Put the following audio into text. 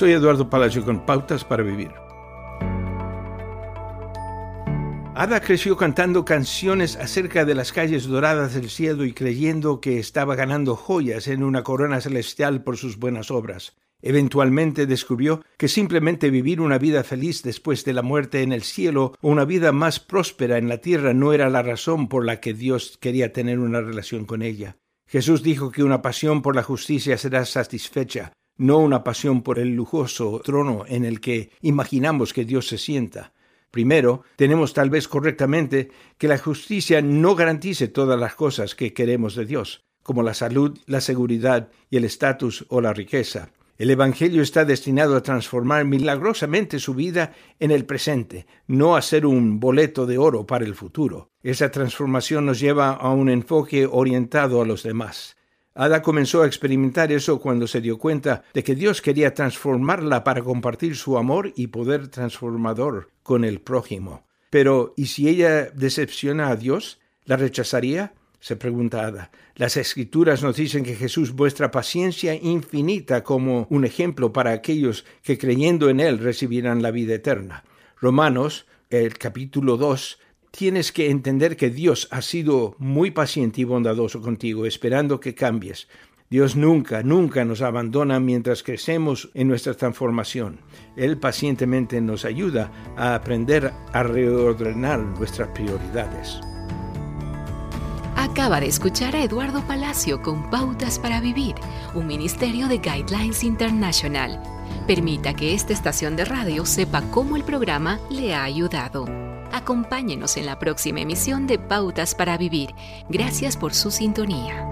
Soy Eduardo Palacio con Pautas para Vivir. Ada creció cantando canciones acerca de las calles doradas del cielo y creyendo que estaba ganando joyas en una corona celestial por sus buenas obras. Eventualmente descubrió que simplemente vivir una vida feliz después de la muerte en el cielo o una vida más próspera en la tierra no era la razón por la que Dios quería tener una relación con ella. Jesús dijo que una pasión por la justicia será satisfecha, no una pasión por el lujoso trono en el que imaginamos que Dios se sienta. Primero, tenemos tal vez correctamente que la justicia no garantice todas las cosas que queremos de Dios, como la salud, la seguridad y el estatus o la riqueza. El Evangelio está destinado a transformar milagrosamente su vida en el presente, no a ser un boleto de oro para el futuro. Esa transformación nos lleva a un enfoque orientado a los demás. Ada comenzó a experimentar eso cuando se dio cuenta de que Dios quería transformarla para compartir su amor y poder transformador con el prójimo. Pero, ¿y si ella decepciona a Dios? ¿La rechazaría? se pregunta Ada. Las escrituras nos dicen que Jesús muestra paciencia infinita como un ejemplo para aquellos que creyendo en Él recibirán la vida eterna. Romanos, el capítulo 2, tienes que entender que Dios ha sido muy paciente y bondadoso contigo, esperando que cambies. Dios nunca, nunca nos abandona mientras crecemos en nuestra transformación. Él pacientemente nos ayuda a aprender a reordenar nuestras prioridades. Acaba de escuchar a Eduardo Palacio con Pautas para Vivir, un ministerio de Guidelines International. Permita que esta estación de radio sepa cómo el programa le ha ayudado. Acompáñenos en la próxima emisión de Pautas para Vivir. Gracias por su sintonía.